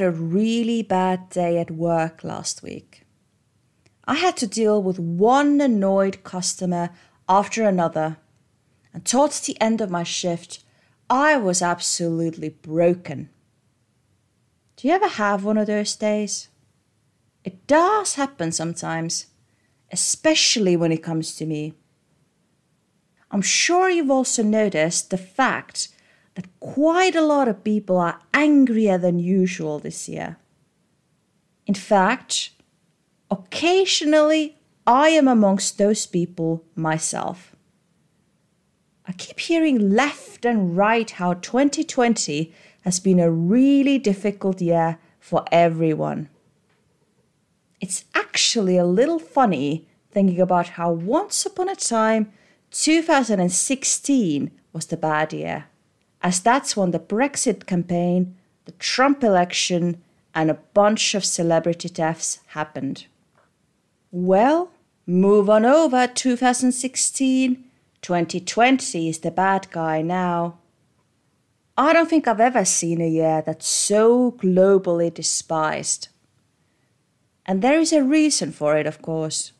had a really bad day at work last week. I had to deal with one annoyed customer after another, and towards the end of my shift, I was absolutely broken. Do you ever have one of those days? It does happen sometimes, especially when it comes to me. I'm sure you've also noticed the fact that quite a lot of people are angrier than usual this year. In fact, occasionally I am amongst those people myself. I keep hearing left and right how 2020 has been a really difficult year for everyone. It's actually a little funny thinking about how once upon a time 2016 was the bad year as that's when the Brexit campaign, the Trump election, and a bunch of celebrity deaths happened. Well, move on over 2016. 2020 is the bad guy now. I don't think I've ever seen a year that's so globally despised. And there is a reason for it, of course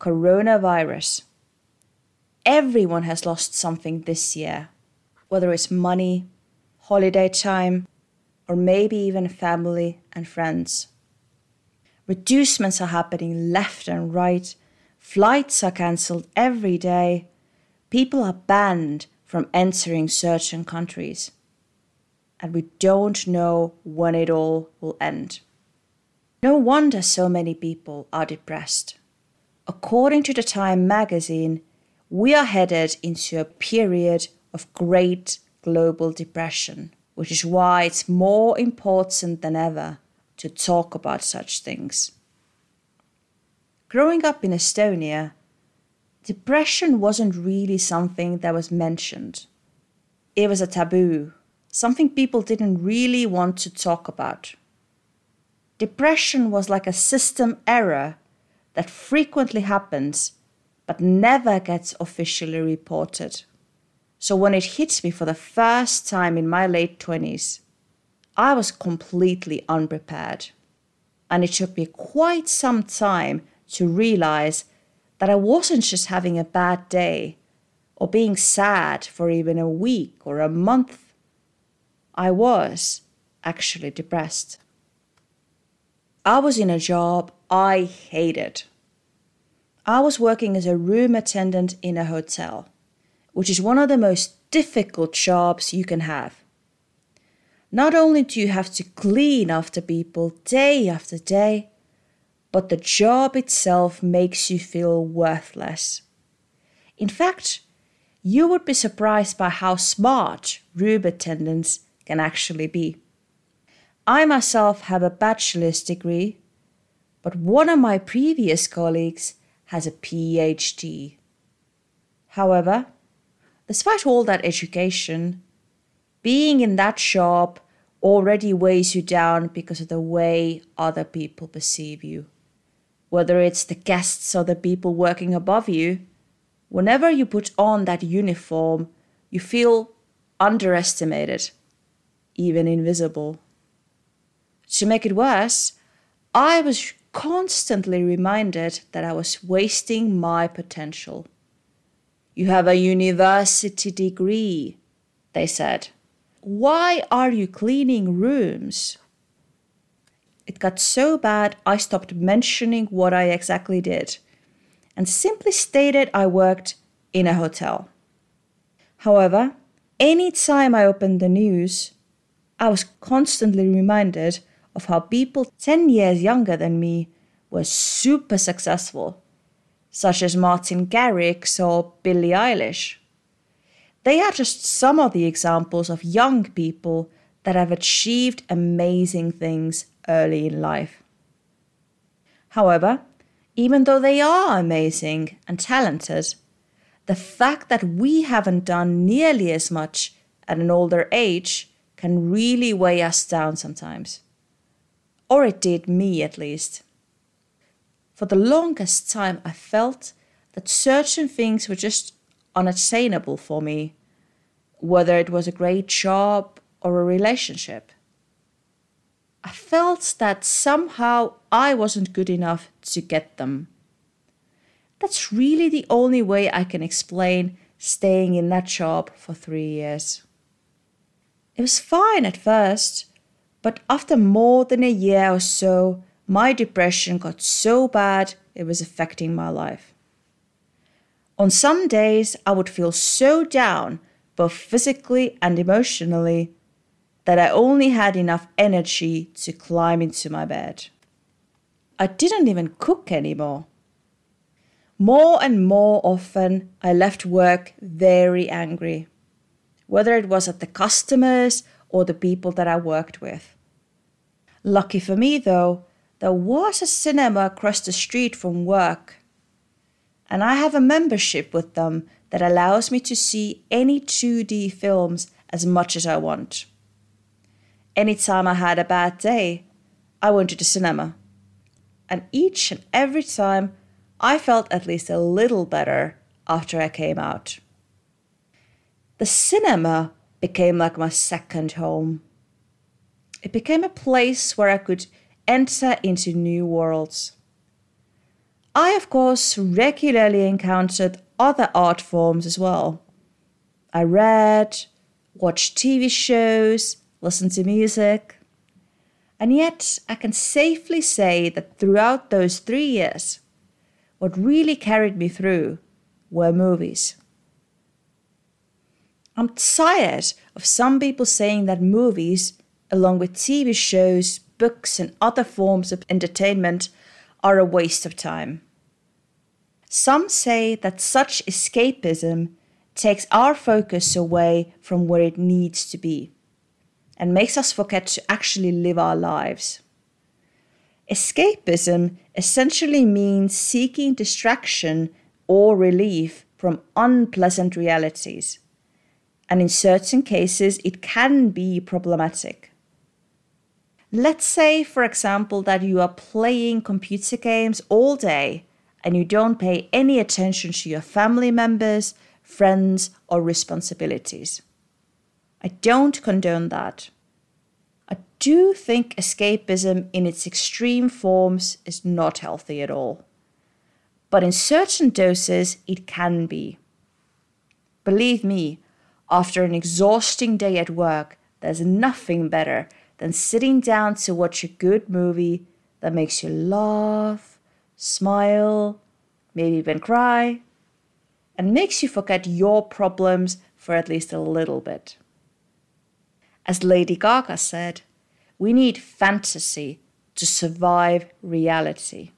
coronavirus. Everyone has lost something this year whether it's money, holiday time, or maybe even family and friends. Reducements are happening left and right. Flights are cancelled every day. People are banned from entering certain countries. And we don't know when it all will end. No wonder so many people are depressed. According to the Time magazine, we are headed into a period of great global depression, which is why it's more important than ever to talk about such things. Growing up in Estonia, depression wasn't really something that was mentioned. It was a taboo, something people didn't really want to talk about. Depression was like a system error that frequently happens but never gets officially reported. So when it hit me for the first time in my late 20s, I was completely unprepared. And it took me quite some time to realize that I wasn't just having a bad day or being sad for even a week or a month. I was actually depressed. I was in a job I hated. I was working as a room attendant in a hotel which is one of the most difficult jobs you can have. Not only do you have to clean after people day after day, but the job itself makes you feel worthless. In fact, you would be surprised by how smart room attendants can actually be. I myself have a bachelor's degree, but one of my previous colleagues has a PhD. However, despite all that education, being in that shop already weighs you down because of the way other people perceive you. Whether it's the guests or the people working above you, whenever you put on that uniform, you feel underestimated, even invisible. To make it worse, I was constantly reminded that I was wasting my potential. You have a university degree, they said. Why are you cleaning rooms? It got so bad I stopped mentioning what I exactly did and simply stated I worked in a hotel. However, any time I opened the news, I was constantly reminded of how people 10 years younger than me were super successful such as Martin Garrix or Billie Eilish. They are just some of the examples of young people that have achieved amazing things early in life. However, even though they are amazing and talented, the fact that we haven't done nearly as much at an older age can really weigh us down sometimes. Or it did me at least. For the longest time, I felt that certain things were just unattainable for me, whether it was a great job or a relationship. I felt that somehow I wasn't good enough to get them. That's really the only way I can explain staying in that job for three years. It was fine at first, but after more than a year or so, my depression got so bad it was affecting my life. On some days, I would feel so down, both physically and emotionally, that I only had enough energy to climb into my bed. I didn't even cook anymore. More and more often, I left work very angry, whether it was at the customers or the people that I worked with. Lucky for me, though, there was a cinema across the street from work, and I have a membership with them that allows me to see any 2D films as much as I want. Anytime I had a bad day, I went to the cinema. And each and every time, I felt at least a little better after I came out. The cinema became like my second home. It became a place where I could enter into new worlds. I, of course, regularly encountered other art forms as well. I read, watched TV shows, listened to music. And yet, I can safely say that throughout those three years, what really carried me through were movies. I'm tired of some people saying that movies, along with TV shows, books, and other forms of entertainment, are a waste of time. Some say that such escapism takes our focus away from where it needs to be and makes us forget to actually live our lives. Escapism essentially means seeking distraction or relief from unpleasant realities, and in certain cases, it can be problematic. Let's say, for example, that you are playing computer games all day and you don't pay any attention to your family members, friends, or responsibilities. I don't condone that I do think escapism in its extreme forms is not healthy at all. But in certain doses, it can be. Believe me, after an exhausting day at work, there's nothing better than sitting down to watch a good movie that makes you laugh, smile, maybe even cry, and makes you forget your problems for at least a little bit. As Lady Gaga said, we need fantasy to survive reality.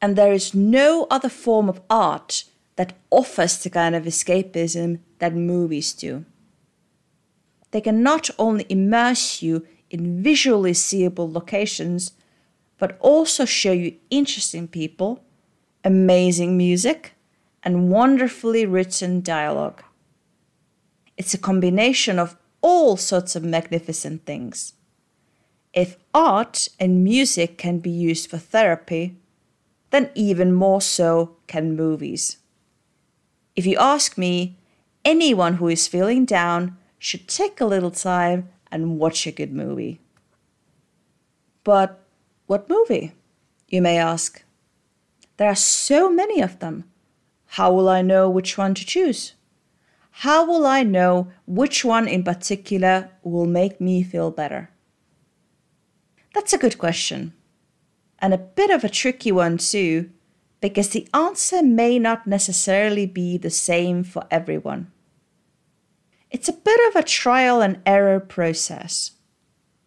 And there is no other form of art that offers the kind of escapism that movies do. They can not only immerse you in visually seeable locations, but also show you interesting people, amazing music, and wonderfully written dialogue. It's a combination of all sorts of magnificent things. If art and music can be used for therapy, then even more so can movies. If you ask me, anyone who is feeling down should take a little time and watch a good movie. But what movie? You may ask. There are so many of them. How will I know which one to choose? how will I know which one in particular will make me feel better? That's a good question. And a bit of a tricky one, too, because the answer may not necessarily be the same for everyone. It's a bit of a trial and error process.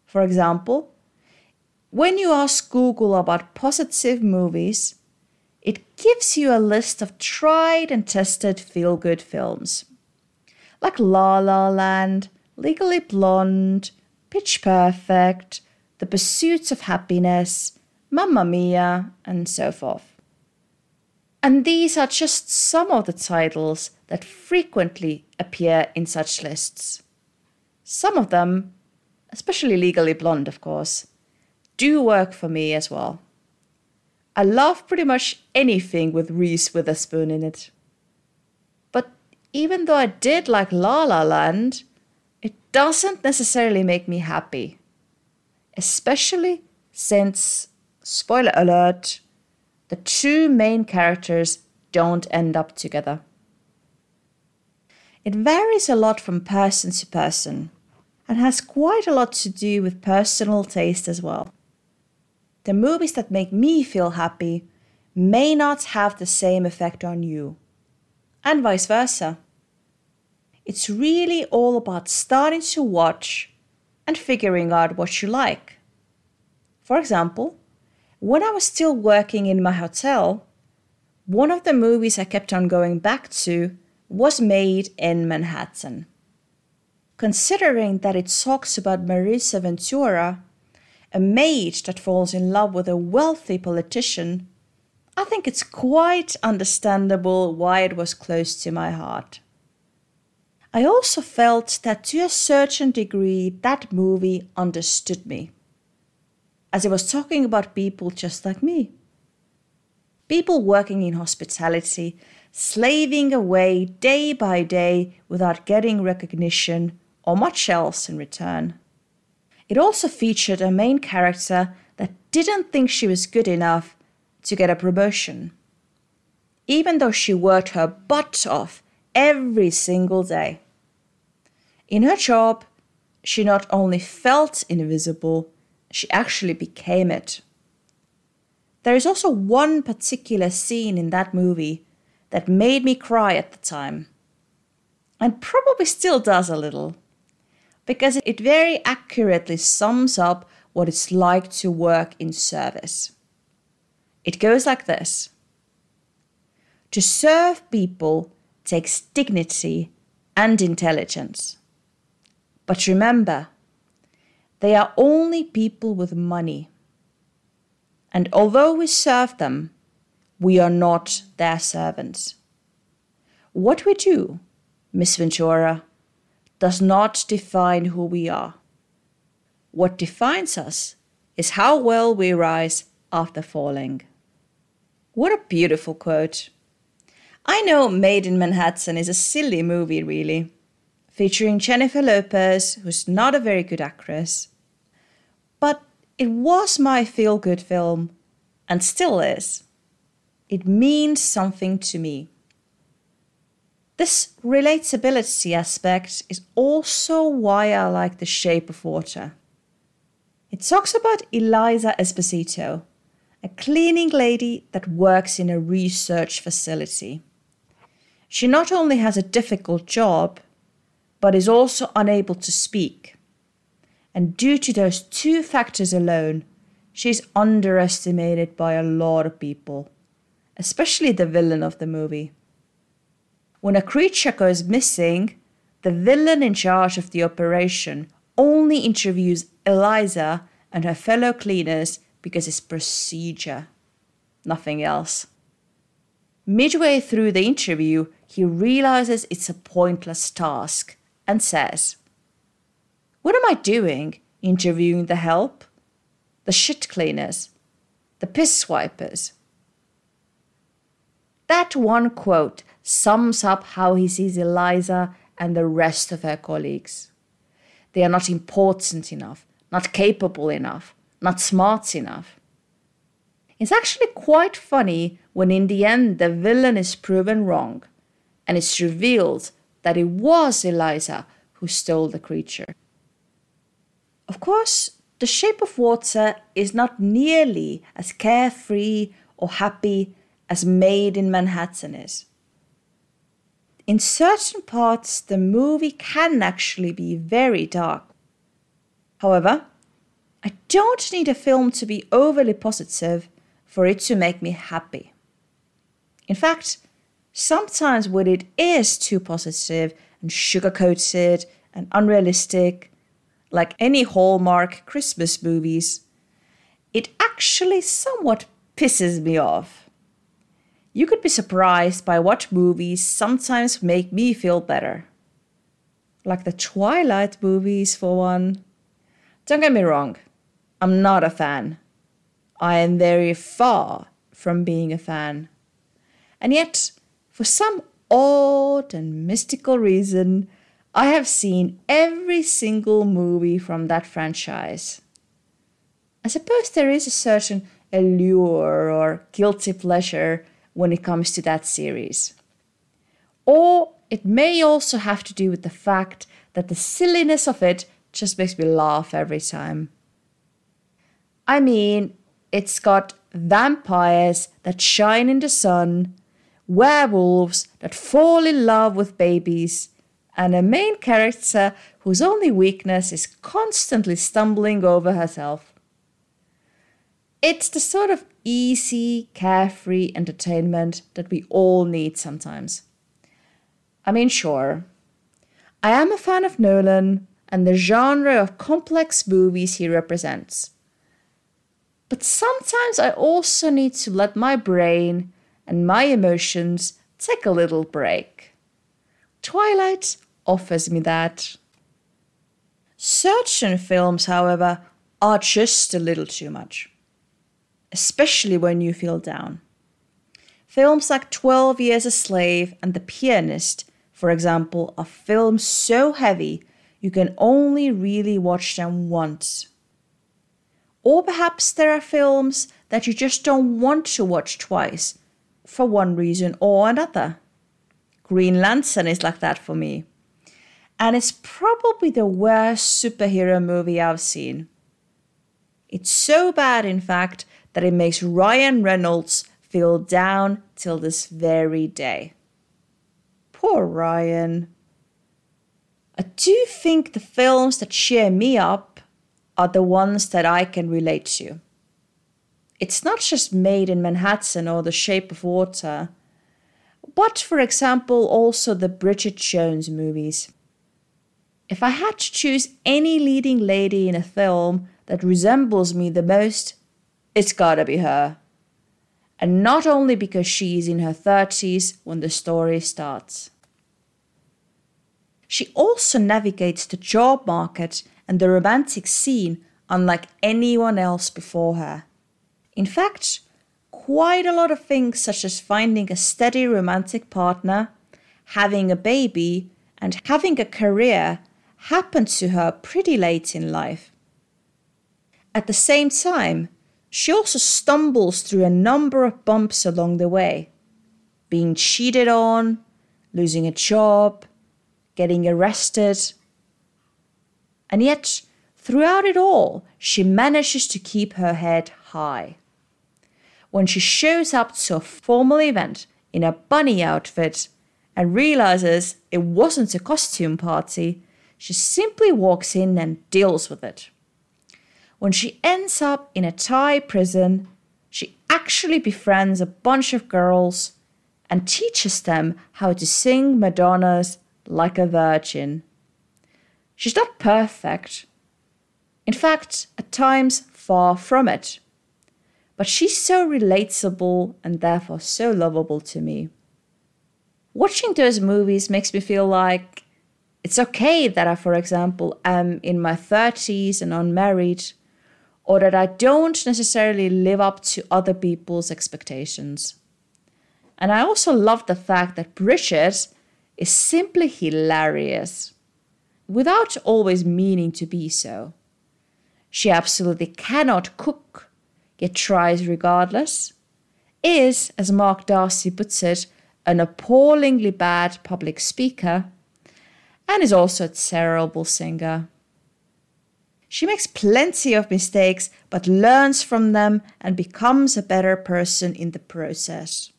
For example, when you ask Google about positive movies, it gives you a list of tried and tested feel good films like La La Land, Legally Blonde, Pitch Perfect, The Pursuit of Happiness, Mamma Mia, and so forth. And these are just some of the titles that frequently appear in such lists. Some of them, especially Legally Blonde, of course, do work for me as well. I love pretty much anything with Reese Witherspoon in it. But even though I did like La La Land, it doesn't necessarily make me happy. Especially since, spoiler alert, the two main characters don't end up together. It varies a lot from person to person and has quite a lot to do with personal taste as well. The movies that make me feel happy may not have the same effect on you, and vice versa. It's really all about starting to watch and figuring out what you like. For example, when I was still working in my hotel, one of the movies I kept on going back to was Maid in Manhattan. Considering that it talks about Marisa Ventura, a maid that falls in love with a wealthy politician, I think it's quite understandable why it was close to my heart. I also felt that to a certain degree that movie understood me, as it was talking about people just like me. People working in hospitality, slaving away day by day without getting recognition or much else in return. It also featured a main character that didn't think she was good enough to get a promotion, even though she worked her butt off every single day. In her job, she not only felt invisible, she actually became it. There is also one particular scene in that movie that made me cry at the time, and probably still does a little because it very accurately sums up what it's like to work in service. It goes like this To serve people takes dignity and intelligence. But remember, they are only people with money. And although we serve them, we are not their servants. What we do, Miss Ventura, does not define who we are. What defines us is how well we rise after falling. What a beautiful quote. I know Maid in Manhattan is a silly movie, really, featuring Jennifer Lopez, who's not a very good actress. But it was my feel good film, and still is. It means something to me. This relatability aspect is also why I like The Shape of Water. It talks about Eliza Esposito, a cleaning lady that works in a research facility. She not only has a difficult job, but is also unable to speak. And due to those two factors alone, she's underestimated by a lot of people, especially the villain of the movie. When a creature goes missing, the villain in charge of the operation only interviews Eliza and her fellow cleaners because it's procedure, nothing else. Midway through the interview, he realizes it's a pointless task and says, What am I doing interviewing the help? The shit cleaners? The piss wipers? That one quote sums up how he sees Eliza and the rest of her colleagues. They are not important enough, not capable enough, not smart enough. It's actually quite funny when, in the end, the villain is proven wrong and it's revealed that it was Eliza who stole the creature. Of course, the shape of water is not nearly as carefree or happy as Maid in Manhattan is in certain parts, the movie can actually be very dark. However, I don't need a film to be overly positive for it to make me happy. In fact, sometimes when it is too positive and sugar coated and unrealistic, like any Hallmark Christmas movies, it actually somewhat pisses me off. You could be surprised by what movies sometimes make me feel better. Like the Twilight movies, for one. Don't get me wrong, I'm not a fan. I am very far from being a fan. And yet, for some odd and mystical reason, I have seen every single movie from that franchise. I suppose there is a certain allure or guilty pleasure when it comes to that series. Or it may also have to do with the fact that the silliness of it just makes me laugh every time. I mean, it's got vampires that shine in the sun, werewolves that fall in love with babies, and a main character whose only weakness is constantly stumbling over herself. It's the sort of easy, carefree entertainment that we all need sometimes. I mean, sure, I am a fan of Nolan and the genre of complex movies he represents. But sometimes I also need to let my brain and my emotions take a little break. Twilight offers me that. Certain films, however, are just a little too much, especially when you feel down. Films like 12 Years a Slave and The Pianist, for example, are films so heavy you can only really watch them once. Or perhaps there are films that you just don't want to watch twice for one reason or another. Green Lantern is like that for me. And it's probably the worst superhero movie I've seen. It's so bad, in fact, that it makes Ryan Reynolds feel down till this very day. Poor Ryan. I do think the films that cheer me up are the ones that I can relate to. It's not just Maid in Manhattan or The Shape of Water, but, for example, also the Bridget Jones movies. If I had to choose any leading lady in a film that resembles me the most, it's gotta be her. And not only because she's in her 30s when the story starts. She also navigates the job market and the romantic scene unlike anyone else before her. In fact, quite a lot of things such as finding a steady romantic partner, having a baby, and having a career happened to her pretty late in life. At the same time, she also stumbles through a number of bumps along the way being cheated on, losing a job, getting arrested. And yet, throughout it all, she manages to keep her head high when she shows up to a formal event in a bunny outfit and realizes it wasn't a costume party, she simply walks in and deals with it. When she ends up in a Thai prison, she actually befriends a bunch of girls and teaches them how to sing Madonna's Like a Virgin. She's not perfect. In fact, at times, far from it. But she's so relatable and therefore so lovable to me. Watching those movies makes me feel like it's okay that I, for example, am in my 30s and unmarried, or that I don't necessarily live up to other people's expectations. And I also love the fact that Bridget is simply hilarious, without always meaning to be so. She absolutely cannot cook yet tries regardless, is, as Mark Darcy puts it, an appallingly bad public speaker, and is also a terrible singer. She makes plenty of mistakes, but learns from them and becomes a better person in the process.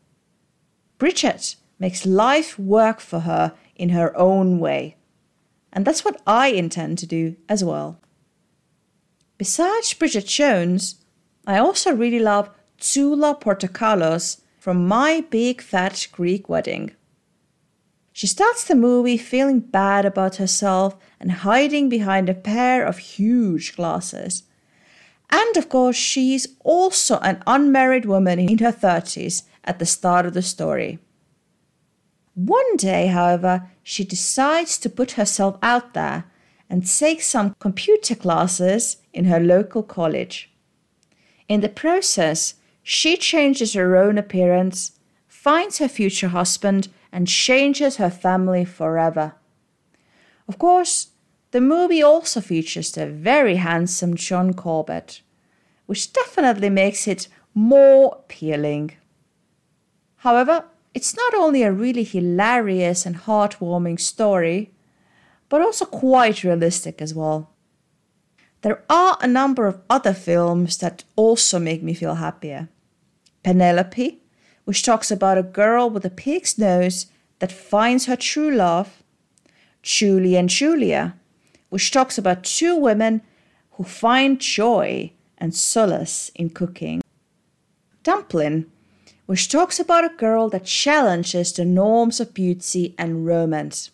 Bridget makes life work for her in her own way. And that's what I intend to do as well. Besides Bridget Jones, I also really love Zula Portokalos from My Big Fat Greek Wedding. She starts the movie feeling bad about herself and hiding behind a pair of huge glasses. And of course, she's also an unmarried woman in her 30s at the start of the story. One day, however, she decides to put herself out there and take some computer classes in her local college. In the process, she changes her own appearance, finds her future husband, and changes her family forever. Of course, the movie also features the very handsome John Corbett, which definitely makes it more appealing. However, it's not only a really hilarious and heartwarming story, but also quite realistic as well. There are a number of other films that also make me feel happier. Penelope, which talks about a girl with a pig's nose that finds her true love. Julie and Julia, which talks about two women who find joy and solace in cooking. Dumplin, which talks about a girl that challenges the norms of beauty and romance.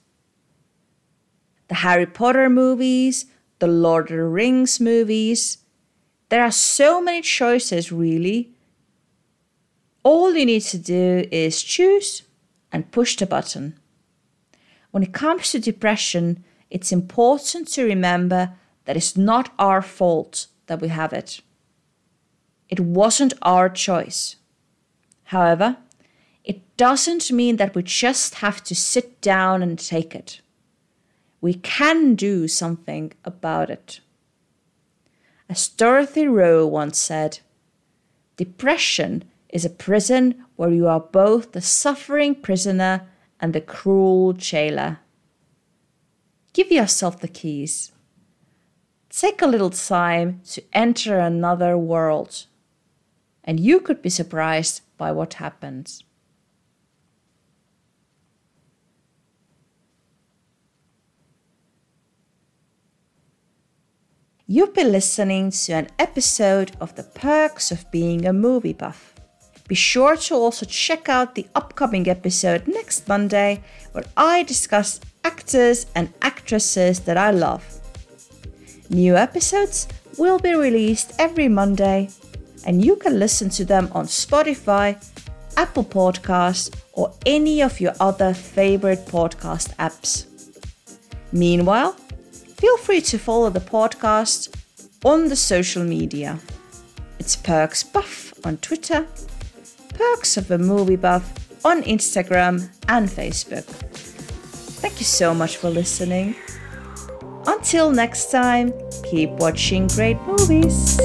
The Harry Potter movies, the Lord of the Rings movies. There are so many choices, really, all you need to do is choose and push the button. When it comes to depression, it's important to remember that it's not our fault that we have it. It wasn't our choice. However, it doesn't mean that we just have to sit down and take it. We can do something about it. As Dorothy Rowe once said, depression is a prison where you are both the suffering prisoner and the cruel jailer. Give yourself the keys. Take a little time to enter another world, and you could be surprised by what happens. You've been listening to an episode of The Perks of Being a Movie Buff. Be sure to also check out the upcoming episode next Monday, where I discuss actors and actresses that I love. New episodes will be released every Monday, and you can listen to them on Spotify, Apple Podcasts, or any of your other favorite podcast apps. Meanwhile, feel free to follow the podcast on the social media. It's Perks Buff on Twitter Perks of a Movie Buff on Instagram and Facebook. Thank you so much for listening. Until next time, keep watching great movies.